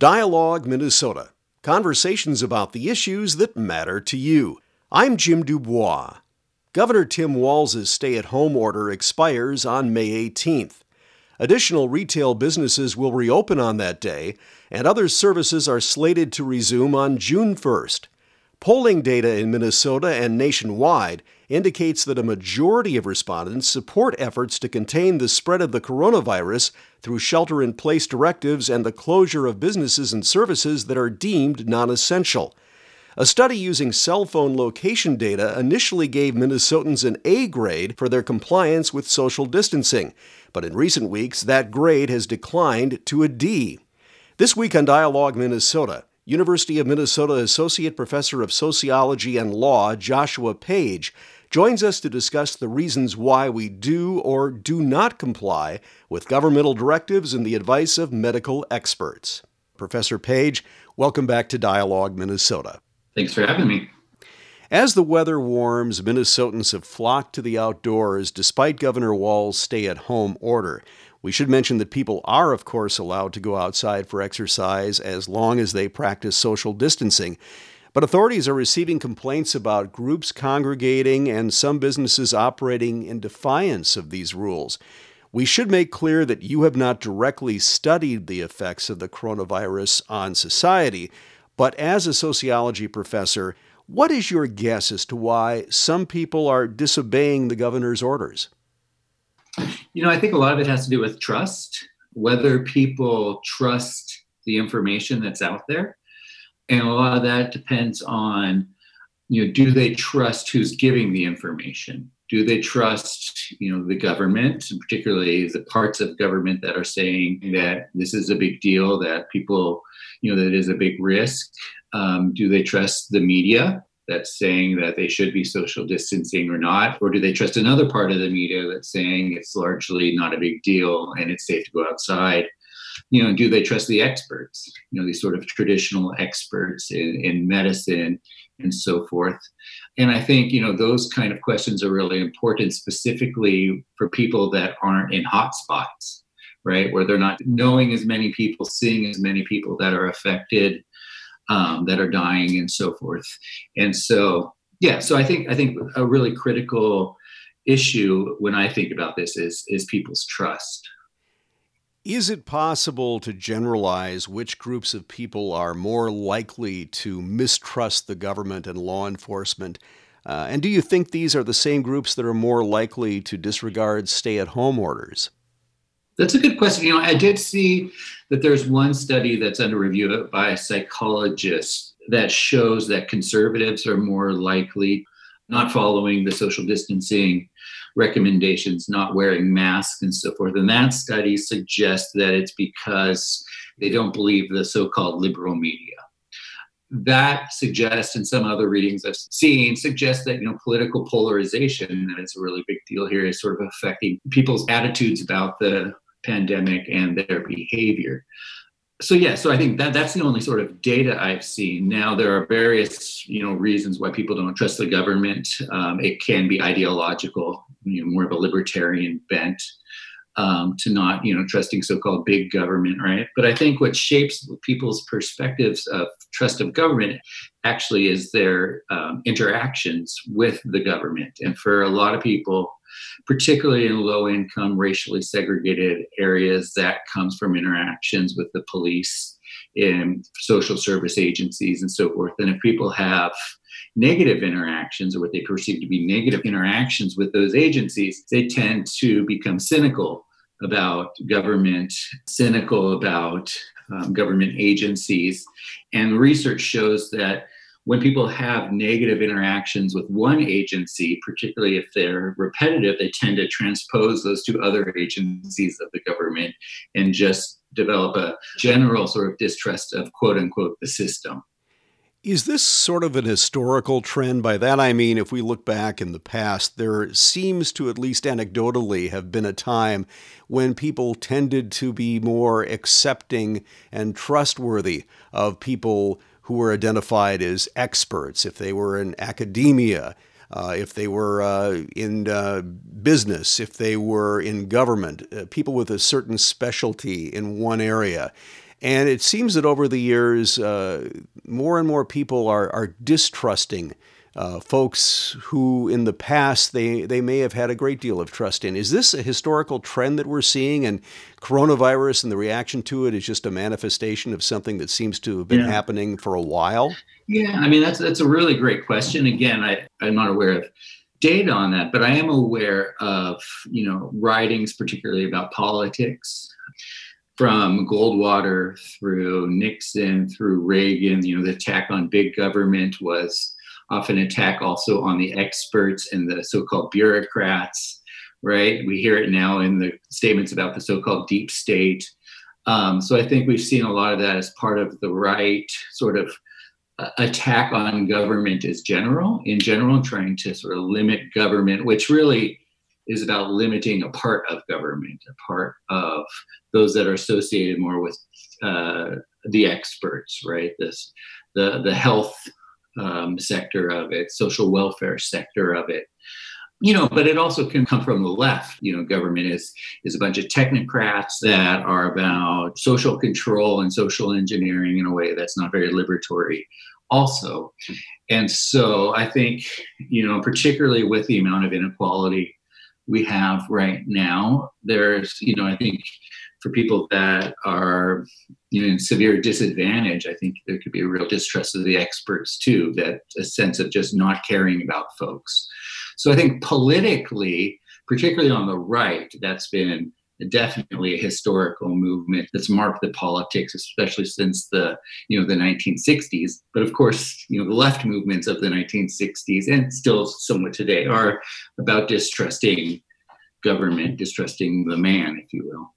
Dialogue Minnesota Conversations about the issues that matter to you. I'm Jim Dubois. Governor Tim Walz's stay at home order expires on May 18th. Additional retail businesses will reopen on that day, and other services are slated to resume on June 1st. Polling data in Minnesota and nationwide indicates that a majority of respondents support efforts to contain the spread of the coronavirus through shelter in place directives and the closure of businesses and services that are deemed non essential. A study using cell phone location data initially gave Minnesotans an A grade for their compliance with social distancing, but in recent weeks that grade has declined to a D. This week on Dialogue Minnesota, University of Minnesota Associate Professor of Sociology and Law Joshua Page joins us to discuss the reasons why we do or do not comply with governmental directives and the advice of medical experts. Professor Page, welcome back to Dialogue Minnesota. Thanks for having me. As the weather warms, Minnesotans have flocked to the outdoors despite Governor Walz's stay at home order. We should mention that people are, of course, allowed to go outside for exercise as long as they practice social distancing. But authorities are receiving complaints about groups congregating and some businesses operating in defiance of these rules. We should make clear that you have not directly studied the effects of the coronavirus on society, but as a sociology professor, what is your guess as to why some people are disobeying the governor's orders? You know, I think a lot of it has to do with trust, whether people trust the information that's out there. And a lot of that depends on, you know, do they trust who's giving the information? Do they trust, you know, the government, and particularly the parts of government that are saying that this is a big deal, that people, you know, that is a big risk? Um, do they trust the media that's saying that they should be social distancing or not? Or do they trust another part of the media that's saying it's largely not a big deal and it's safe to go outside? You know, do they trust the experts? You know, these sort of traditional experts in, in medicine and so forth. And I think, you know, those kind of questions are really important, specifically for people that aren't in hotspots, right? Where they're not knowing as many people, seeing as many people that are affected um, that are dying and so forth. And so, yeah, so I think I think a really critical issue when I think about this is is people's trust. Is it possible to generalize which groups of people are more likely to mistrust the government and law enforcement? Uh, and do you think these are the same groups that are more likely to disregard stay at home orders? That's a good question. You know, I did see that there's one study that's under review by a psychologist that shows that conservatives are more likely not following the social distancing recommendations, not wearing masks and so forth. And that study suggests that it's because they don't believe the so called liberal media. That suggests, and some other readings I've seen, suggest that you know political polarization that is a really big deal here is sort of affecting people's attitudes about the pandemic and their behavior. So yeah, so I think that that's the only sort of data I've seen. Now there are various you know reasons why people don't trust the government. Um, it can be ideological, you know, more of a libertarian bent um, to not you know trusting so-called big government, right? But I think what shapes people's perspectives of trust of government actually is their um, interactions with the government, and for a lot of people particularly in low income, racially segregated areas, that comes from interactions with the police and social service agencies and so forth. And if people have negative interactions or what they perceive to be negative interactions with those agencies, they tend to become cynical about government, cynical about um, government agencies. And research shows that when people have negative interactions with one agency, particularly if they're repetitive, they tend to transpose those to other agencies of the government and just develop a general sort of distrust of quote unquote the system. Is this sort of an historical trend? By that I mean, if we look back in the past, there seems to, at least anecdotally, have been a time when people tended to be more accepting and trustworthy of people who were identified as experts, if they were in academia, uh, if they were uh, in uh, business, if they were in government, uh, people with a certain specialty in one area. And it seems that over the years, uh, more and more people are, are distrusting uh, folks who in the past they, they may have had a great deal of trust in. Is this a historical trend that we're seeing? And coronavirus and the reaction to it is just a manifestation of something that seems to have been yeah. happening for a while? Yeah, I mean, that's, that's a really great question. Again, I, I'm not aware of data on that, but I am aware of, you know, writings, particularly about politics from Goldwater through Nixon through Reagan, you know, the attack on big government was often attack also on the experts and the so-called bureaucrats, right? We hear it now in the statements about the so-called deep state. Um, so I think we've seen a lot of that as part of the right sort of uh, attack on government as general, in general, trying to sort of limit government, which really is about limiting a part of government, a part of those that are associated more with uh, the experts, right? This the the health um, sector of it, social welfare sector of it. You know, but it also can come from the left. You know, government is is a bunch of technocrats that are about social control and social engineering in a way that's not very liberatory also. And so I think, you know, particularly with the amount of inequality we have right now. There's, you know, I think for people that are you know in severe disadvantage, I think there could be a real distrust of the experts too, that a sense of just not caring about folks. So I think politically, particularly on the right, that's been definitely a historical movement that's marked the politics, especially since the you know the 1960s. But of course, you know the left movements of the 1960s and still somewhat today are about distrusting government, distrusting the man, if you will.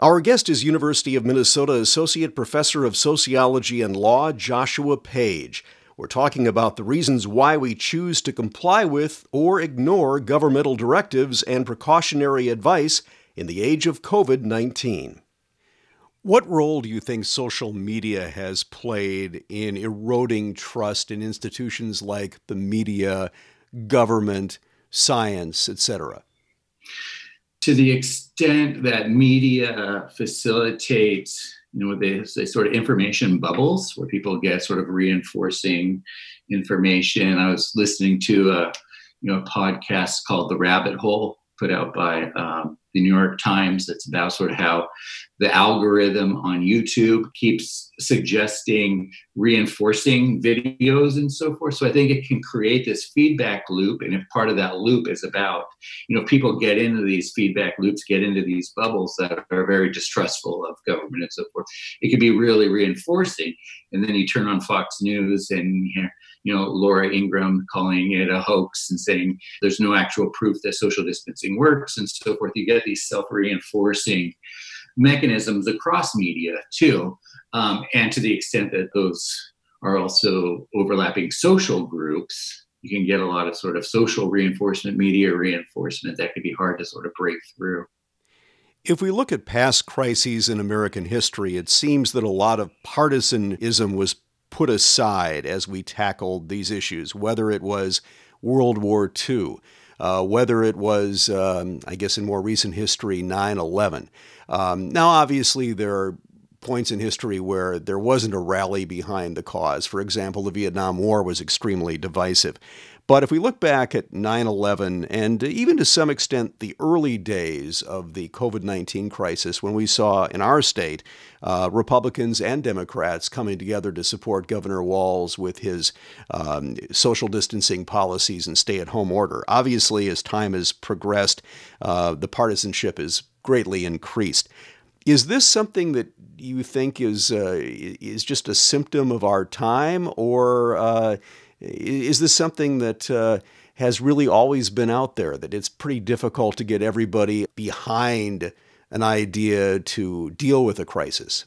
Our guest is University of Minnesota Associate Professor of Sociology and Law, Joshua Page. We're talking about the reasons why we choose to comply with or ignore governmental directives and precautionary advice in the age of COVID 19. What role do you think social media has played in eroding trust in institutions like the media, government, science, etc.? To the extent that media facilitates, you know, they, they sort of information bubbles where people get sort of reinforcing information. I was listening to a, you know, a podcast called The Rabbit Hole put out by um, the New York Times that's about sort of how the algorithm on YouTube keeps suggesting reinforcing videos and so forth. So I think it can create this feedback loop. And if part of that loop is about, you know, people get into these feedback loops, get into these bubbles that are very distrustful of government and so forth, it can be really reinforcing. And then you turn on Fox News and you hear, you know, Laura Ingraham calling it a hoax and saying there's no actual proof that social distancing works and so forth. You get these self reinforcing mechanisms across media too. Um, and to the extent that those are also overlapping social groups, you can get a lot of sort of social reinforcement, media reinforcement that could be hard to sort of break through. If we look at past crises in American history, it seems that a lot of partisanism was put aside as we tackled these issues, whether it was World War II, uh, whether it was, um, I guess, in more recent history, 9 11. Um, now, obviously, there are points in history where there wasn't a rally behind the cause. For example, the Vietnam War was extremely divisive. But if we look back at 9 11 and even to some extent the early days of the COVID 19 crisis, when we saw in our state uh, Republicans and Democrats coming together to support Governor Walz with his um, social distancing policies and stay at home order, obviously, as time has progressed, uh, the partisanship has greatly increased. Is this something that you think is uh, is just a symptom of our time, or uh, is this something that uh, has really always been out there, that it's pretty difficult to get everybody behind an idea to deal with a crisis?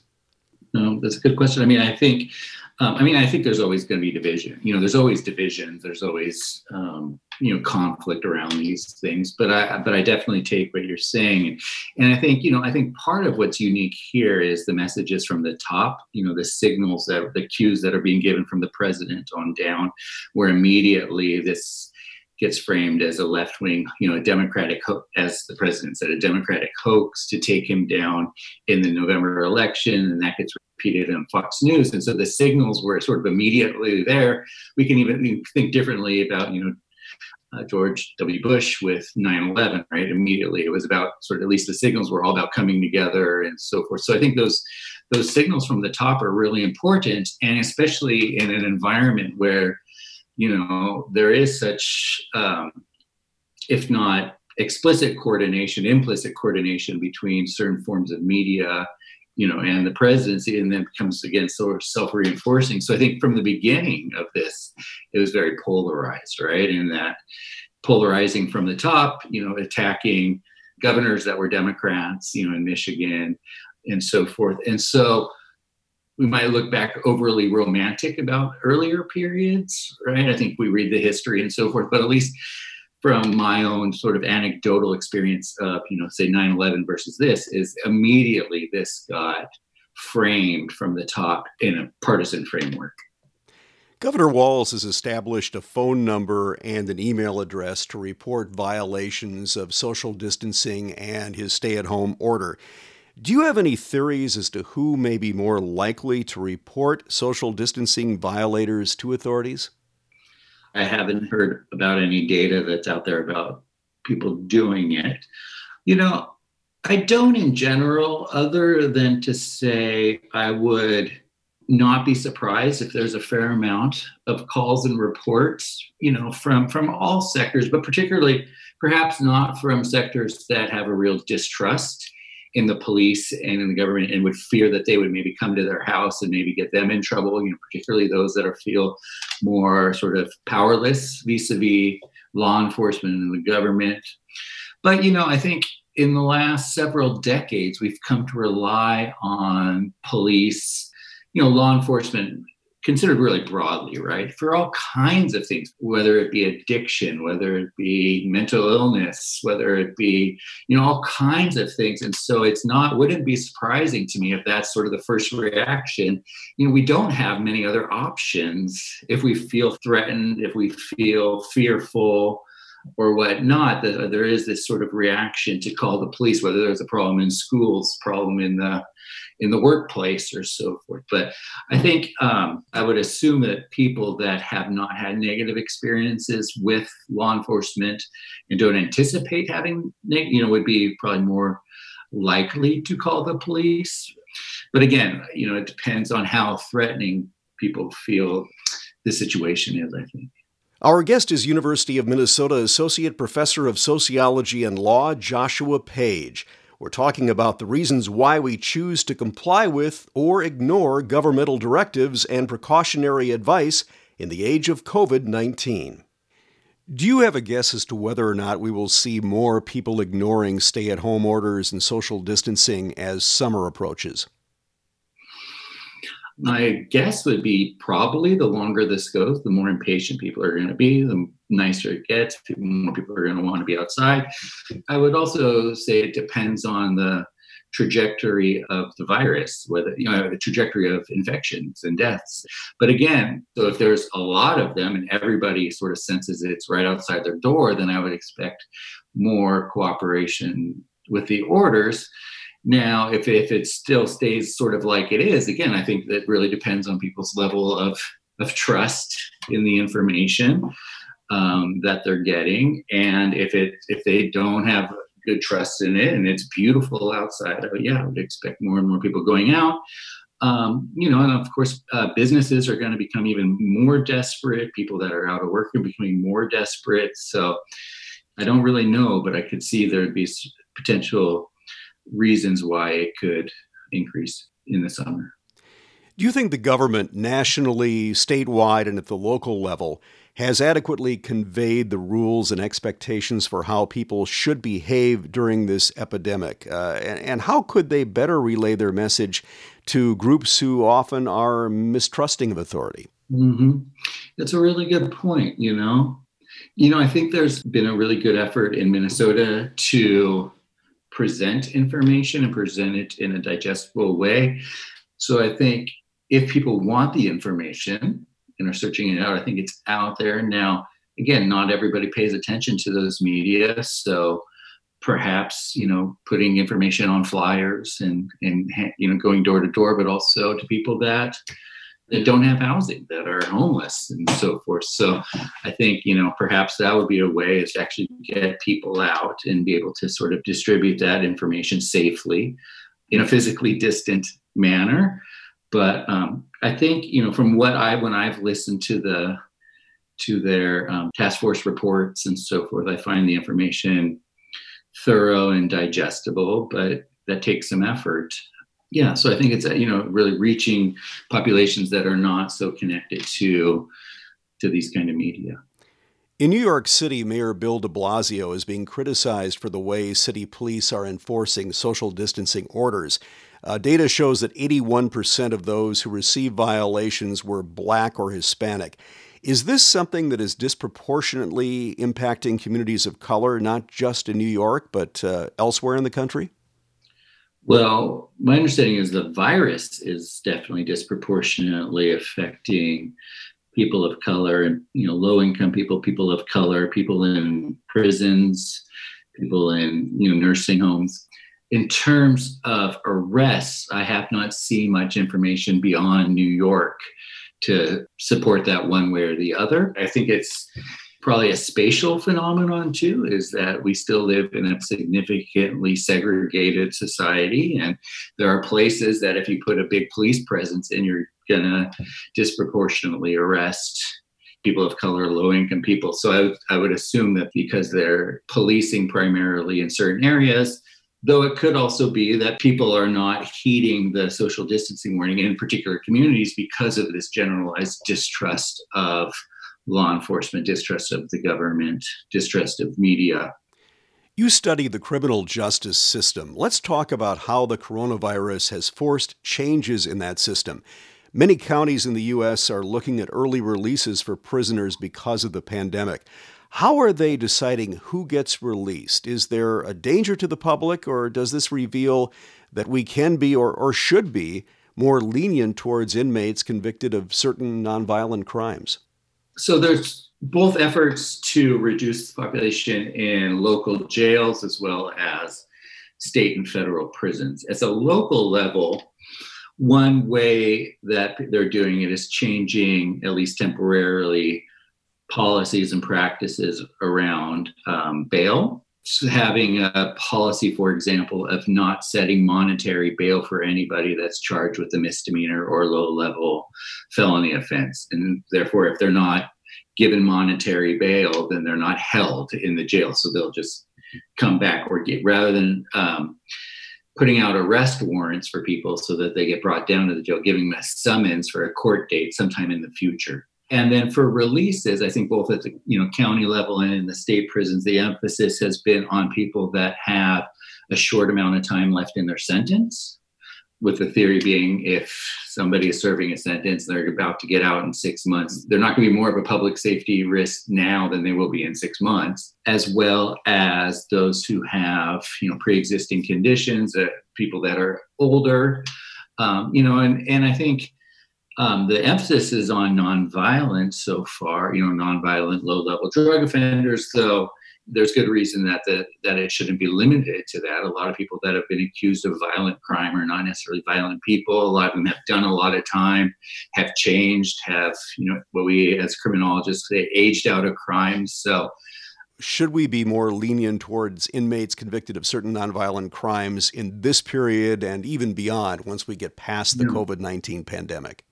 No, that's a good question. I mean, I think, um, I mean, I think there's always going to be division. You know, there's always divisions. There's always, um, you know, conflict around these things. But I, but I definitely take what you're saying, and I think, you know, I think part of what's unique here is the messages from the top. You know, the signals that the cues that are being given from the president on down, where immediately this gets framed as a left wing, you know, a Democratic, ho- as the president said, a Democratic hoax to take him down in the November election. And that gets repeated on Fox News. And so the signals were sort of immediately there. We can even think differently about, you know, uh, George W. Bush with 9 11, right? Immediately, it was about sort of at least the signals were all about coming together and so forth. So I think those those signals from the top are really important, and especially in an environment where, you know, there is such, um, if not explicit coordination, implicit coordination between certain forms of media you know, and the presidency, and then becomes again sort of self-reinforcing. So I think from the beginning of this, it was very polarized, right? In that polarizing from the top, you know, attacking governors that were Democrats, you know, in Michigan and so forth. And so we might look back overly romantic about earlier periods, right? I think we read the history and so forth, but at least from my own sort of anecdotal experience of, you know, say 9 11 versus this, is immediately this got framed from the top in a partisan framework. Governor Walz has established a phone number and an email address to report violations of social distancing and his stay at home order. Do you have any theories as to who may be more likely to report social distancing violators to authorities? I haven't heard about any data that's out there about people doing it. You know, I don't in general, other than to say I would not be surprised if there's a fair amount of calls and reports, you know, from from all sectors, but particularly perhaps not from sectors that have a real distrust in the police and in the government and would fear that they would maybe come to their house and maybe get them in trouble, you know, particularly those that are feel more sort of powerless vis-a-vis law enforcement and the government. But you know, I think in the last several decades, we've come to rely on police, you know, law enforcement considered really broadly, right? For all kinds of things, whether it be addiction, whether it be mental illness, whether it be, you know, all kinds of things. And so it's not, wouldn't be surprising to me if that's sort of the first reaction. You know, we don't have many other options if we feel threatened, if we feel fearful or whatnot, that there is this sort of reaction to call the police, whether there's a problem in schools, problem in the in the workplace or so forth. But I think um, I would assume that people that have not had negative experiences with law enforcement and don't anticipate having, you know, would be probably more likely to call the police. But again, you know, it depends on how threatening people feel the situation is, I think. Our guest is University of Minnesota Associate Professor of Sociology and Law, Joshua Page. We're talking about the reasons why we choose to comply with or ignore governmental directives and precautionary advice in the age of COVID 19. Do you have a guess as to whether or not we will see more people ignoring stay at home orders and social distancing as summer approaches? My guess would be probably the longer this goes, the more impatient people are going to be, the nicer it gets, more people are going to want to be outside. I would also say it depends on the trajectory of the virus, whether you know the trajectory of infections and deaths. But again, so if there's a lot of them and everybody sort of senses it's right outside their door, then I would expect more cooperation with the orders. Now, if, if it still stays sort of like it is, again, I think that really depends on people's level of, of trust in the information um, that they're getting. And if it if they don't have good trust in it and it's beautiful outside, oh, yeah, I would expect more and more people going out. Um, you know, and of course, uh, businesses are going to become even more desperate. People that are out of work are becoming more desperate. So I don't really know, but I could see there'd be potential reasons why it could increase in the summer. Do you think the government, nationally, statewide, and at the local level, has adequately conveyed the rules and expectations for how people should behave during this epidemic? Uh, and, and how could they better relay their message to groups who often are mistrusting of authority? Mm-hmm. That's a really good point, you know. You know, I think there's been a really good effort in Minnesota to present information and present it in a digestible way. So I think if people want the information and are searching it out, I think it's out there now. Again, not everybody pays attention to those media, so perhaps you know putting information on flyers and and you know going door to door but also to people that that don't have housing that are homeless and so forth so i think you know perhaps that would be a way is to actually get people out and be able to sort of distribute that information safely in a physically distant manner but um, i think you know from what i when i've listened to the to their um, task force reports and so forth i find the information thorough and digestible, but that takes some effort. Yeah, so I think it's you know really reaching populations that are not so connected to to these kind of media. In New York City, Mayor Bill de Blasio is being criticized for the way city police are enforcing social distancing orders. Uh, data shows that 81% of those who received violations were black or Hispanic. Is this something that is disproportionately impacting communities of color, not just in New York, but uh, elsewhere in the country? Well, my understanding is the virus is definitely disproportionately affecting people of color and you know low income people people of color people in prisons people in you know nursing homes in terms of arrests i have not seen much information beyond new york to support that one way or the other. I think it's probably a spatial phenomenon too is that we still live in a significantly segregated society. And there are places that if you put a big police presence in you're going to disproportionately arrest people of color low income people. So I, would assume that because they're policing primarily in certain areas Though it could also be that people are not heeding the social distancing warning in particular communities because of this generalized distrust of law enforcement, distrust of the government, distrust of media. You study the criminal justice system. Let's talk about how the coronavirus has forced changes in that system. Many counties in the U.S. are looking at early releases for prisoners because of the pandemic. How are they deciding who gets released? Is there a danger to the public, or does this reveal that we can be or, or should be more lenient towards inmates convicted of certain nonviolent crimes? So there's both efforts to reduce the population in local jails as well as state and federal prisons. At a local level, one way that they're doing it is changing, at least temporarily, policies and practices around um, bail. Having a policy, for example, of not setting monetary bail for anybody that's charged with a misdemeanor or low level felony offense. And therefore, if they're not given monetary bail, then they're not held in the jail. So they'll just come back or get rather than um, putting out arrest warrants for people so that they get brought down to the jail, giving them a summons for a court date sometime in the future. And then for releases, I think both at the you know county level and in the state prisons, the emphasis has been on people that have a short amount of time left in their sentence. With the theory being, if somebody is serving a sentence, and they're about to get out in six months, they're not going to be more of a public safety risk now than they will be in six months, as well as those who have you know pre-existing conditions, uh, people that are older, um, you know, and and I think um, the emphasis is on nonviolence so far, you know, nonviolent low-level drug offenders, though there's good reason that the, that it shouldn't be limited to that. A lot of people that have been accused of violent crime are not necessarily violent people. A lot of them have done a lot of time, have changed, have you know what we as criminologists say aged out of crime. So should we be more lenient towards inmates convicted of certain nonviolent crimes in this period and even beyond once we get past the COVID 19 pandemic?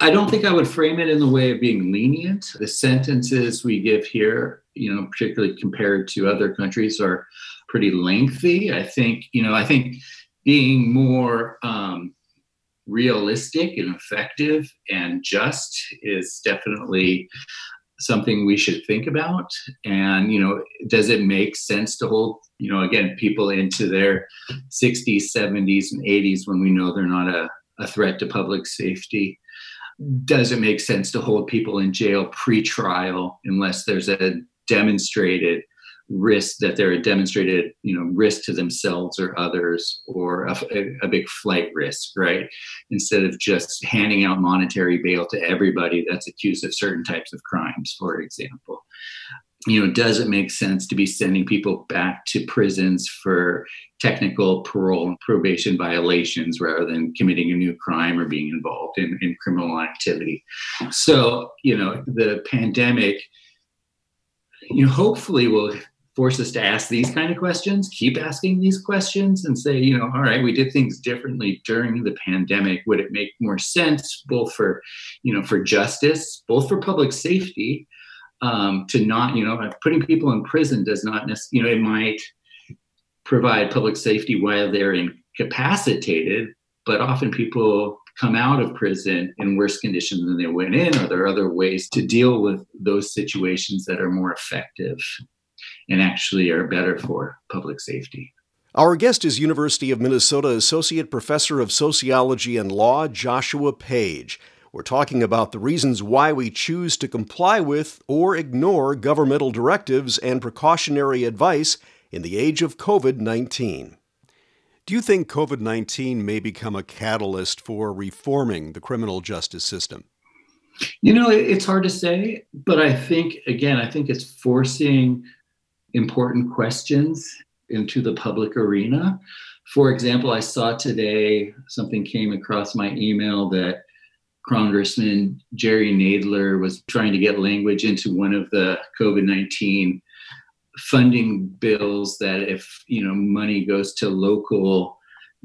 I don't think I would frame it in the way of being lenient. The sentences we give here, you know, particularly compared to other countries, are pretty lengthy. I think, you know, I think being more um, realistic and effective and just is definitely something we should think about and you know does it make sense to hold you know again people into their 60s 70s and 80s when we know they're not a, a threat to public safety does it make sense to hold people in jail pre-trial unless there's a demonstrated risk that they're a demonstrated you know risk to themselves or others or a, a, big flight risk right? Instead of just handing out monetary bail to everybody that's accused of certain types of crimes for example you know, does it make sense to be sending people back to prisons for technical parole and probation violations rather than committing a new crime or being involved in, in criminal activity? So, you know, the pandemic, you know, hopefully will force us to ask these kind of questions, keep asking these questions and say, you know, all right, we did things differently during the pandemic. Would it make more sense both for, you know, for justice, both for public safety, um, to not, you know, putting people in prison does not necessarily, you know, it might provide public safety while they're incapacitated, but often people come out of prison in worse condition than they went in. Are there other ways to deal with those situations that are more effective and actually are better for public safety? Our guest is University of Minnesota Associate Professor of Sociology and Law, Joshua Page. We're talking about the reasons why we choose to comply with or ignore governmental directives and precautionary advice in the age of COVID 19. Do you think COVID 19 may become a catalyst for reforming the criminal justice system? You know, it's hard to say, but I think, again, I think it's forcing important questions into the public arena. For example, I saw today something came across my email that Congressman Jerry Nadler was trying to get language into one of the COVID 19 funding bills that if you know money goes to local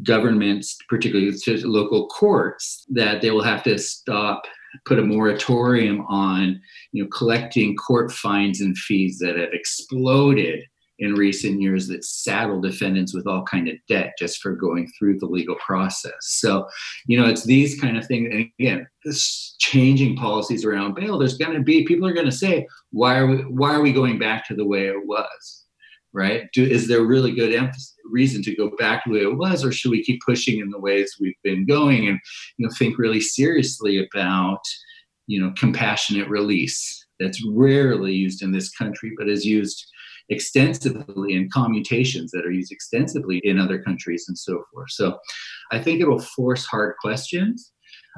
governments, particularly to local courts, that they will have to stop put a moratorium on you know collecting court fines and fees that have exploded in recent years that saddle defendants with all kind of debt just for going through the legal process. So you know it's these kind of things and again this changing policies around bail there's going to be people are going to say why are we why are we going back to the way it was? Right? Do, is there really good emphasis, reason to go back to the way it was or should we keep pushing in the ways we've been going and you know think really seriously about you know compassionate release that's rarely used in this country but is used extensively in commutations that are used extensively in other countries and so forth. So I think it will force hard questions,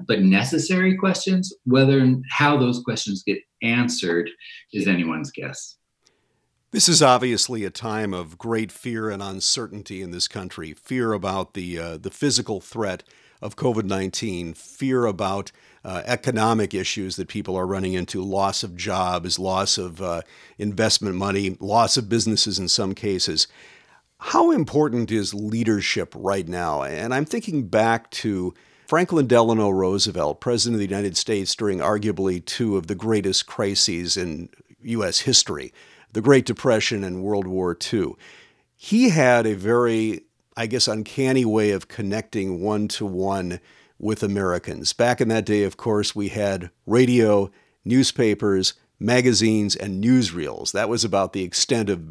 but necessary questions. Whether and how those questions get answered is anyone's guess. This is obviously a time of great fear and uncertainty in this country. Fear about the uh, the physical threat of COVID 19, fear about uh, economic issues that people are running into loss of jobs, loss of uh, investment money, loss of businesses in some cases. How important is leadership right now? And I'm thinking back to Franklin Delano Roosevelt, President of the United States during arguably two of the greatest crises in U.S. history, the Great Depression and World War II. He had a very I guess, uncanny way of connecting one to one with Americans. Back in that day, of course, we had radio, newspapers, magazines, and newsreels. That was about the extent of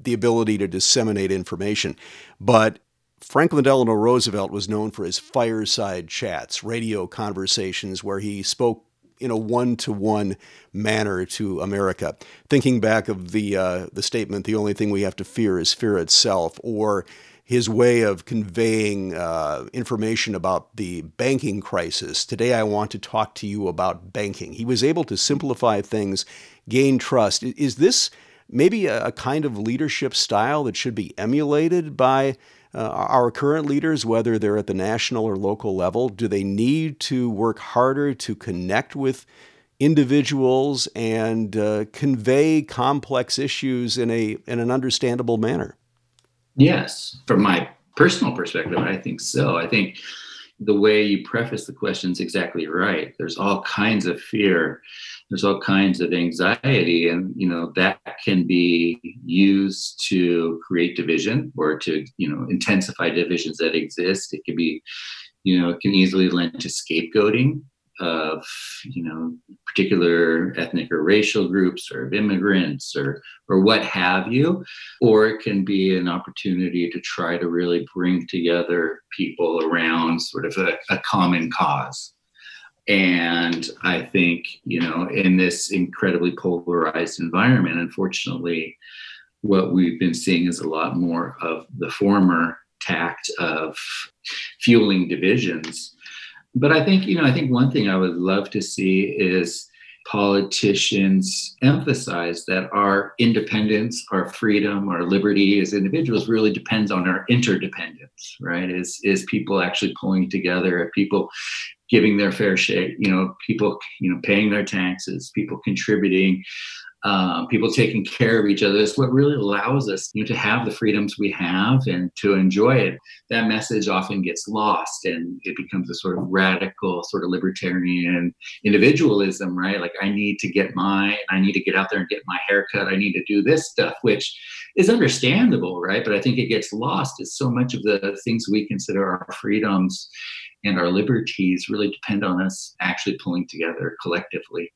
the ability to disseminate information. But Franklin Delano Roosevelt was known for his fireside chats, radio conversations where he spoke in a one-to-one manner to America. Thinking back of the uh, the statement, "The only thing we have to fear is fear itself," or his way of conveying uh, information about the banking crisis. Today, I want to talk to you about banking. He was able to simplify things, gain trust. Is this maybe a, kind of leadership style that should be emulated by uh, our current leaders, whether they're at the national or local level? Do they need to work harder to connect with individuals and uh, convey complex issues in a in an understandable manner? Yes, from my personal perspective, I think so. I think the way you preface the question is exactly right. There's all kinds of fear, there's all kinds of anxiety, and you know that can be used to create division or to you know intensify divisions that exist. It can be, you know, it can easily lend to scapegoating of you know particular ethnic or racial groups or of immigrants or or what have you. Or it can be an opportunity to try to really bring together people around sort of a, a common cause. And i think you know in this incredibly polarized environment unfortunately what we've been seeing is a lot more of the former tact of fueling divisions but I think, you know, I think one thing I would love to see is politicians emphasize that our independence, our freedom, our liberty as individuals really depends on our interdependence, right? Is is people actually pulling together, people giving their fair share, you know, people, you know, paying their taxes, people contributing, um, people taking care of each other. That's what really allows us you know, to have the freedoms we have and to enjoy it. That message often gets lost and it becomes a sort of radical, sort of libertarian individualism, right? Like, I need to get my, I need to get out there and get my haircut. I need to do this stuff, which is understandable, right? But I think it gets lost as so much of the things we consider our freedoms and our liberties really depend on us actually pulling together collectively.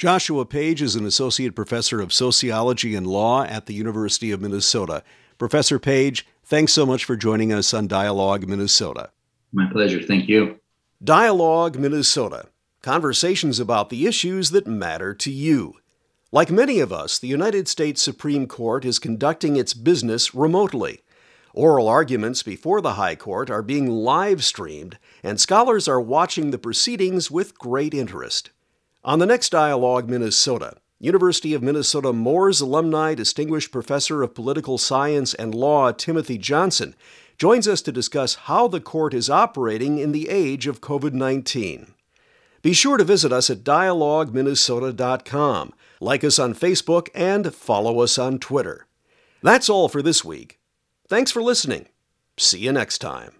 Joshua Page is an associate professor of sociology and law at the University of Minnesota. Professor Page, thanks so much for joining us on Dialogue Minnesota. My pleasure. Thank you. Dialogue Minnesota conversations about the issues that matter to you. Like many of us, the United States Supreme Court is conducting its business remotely. Oral arguments before the High Court are being live streamed, and scholars are watching the proceedings with great interest. On the next Dialogue Minnesota, University of Minnesota Morse alumni Distinguished Professor of Political Science and Law Timothy Johnson joins us to discuss how the court is operating in the age of COVID 19. Be sure to visit us at dialogueminnesota.com, like us on Facebook, and follow us on Twitter. That's all for this week. Thanks for listening. See you next time.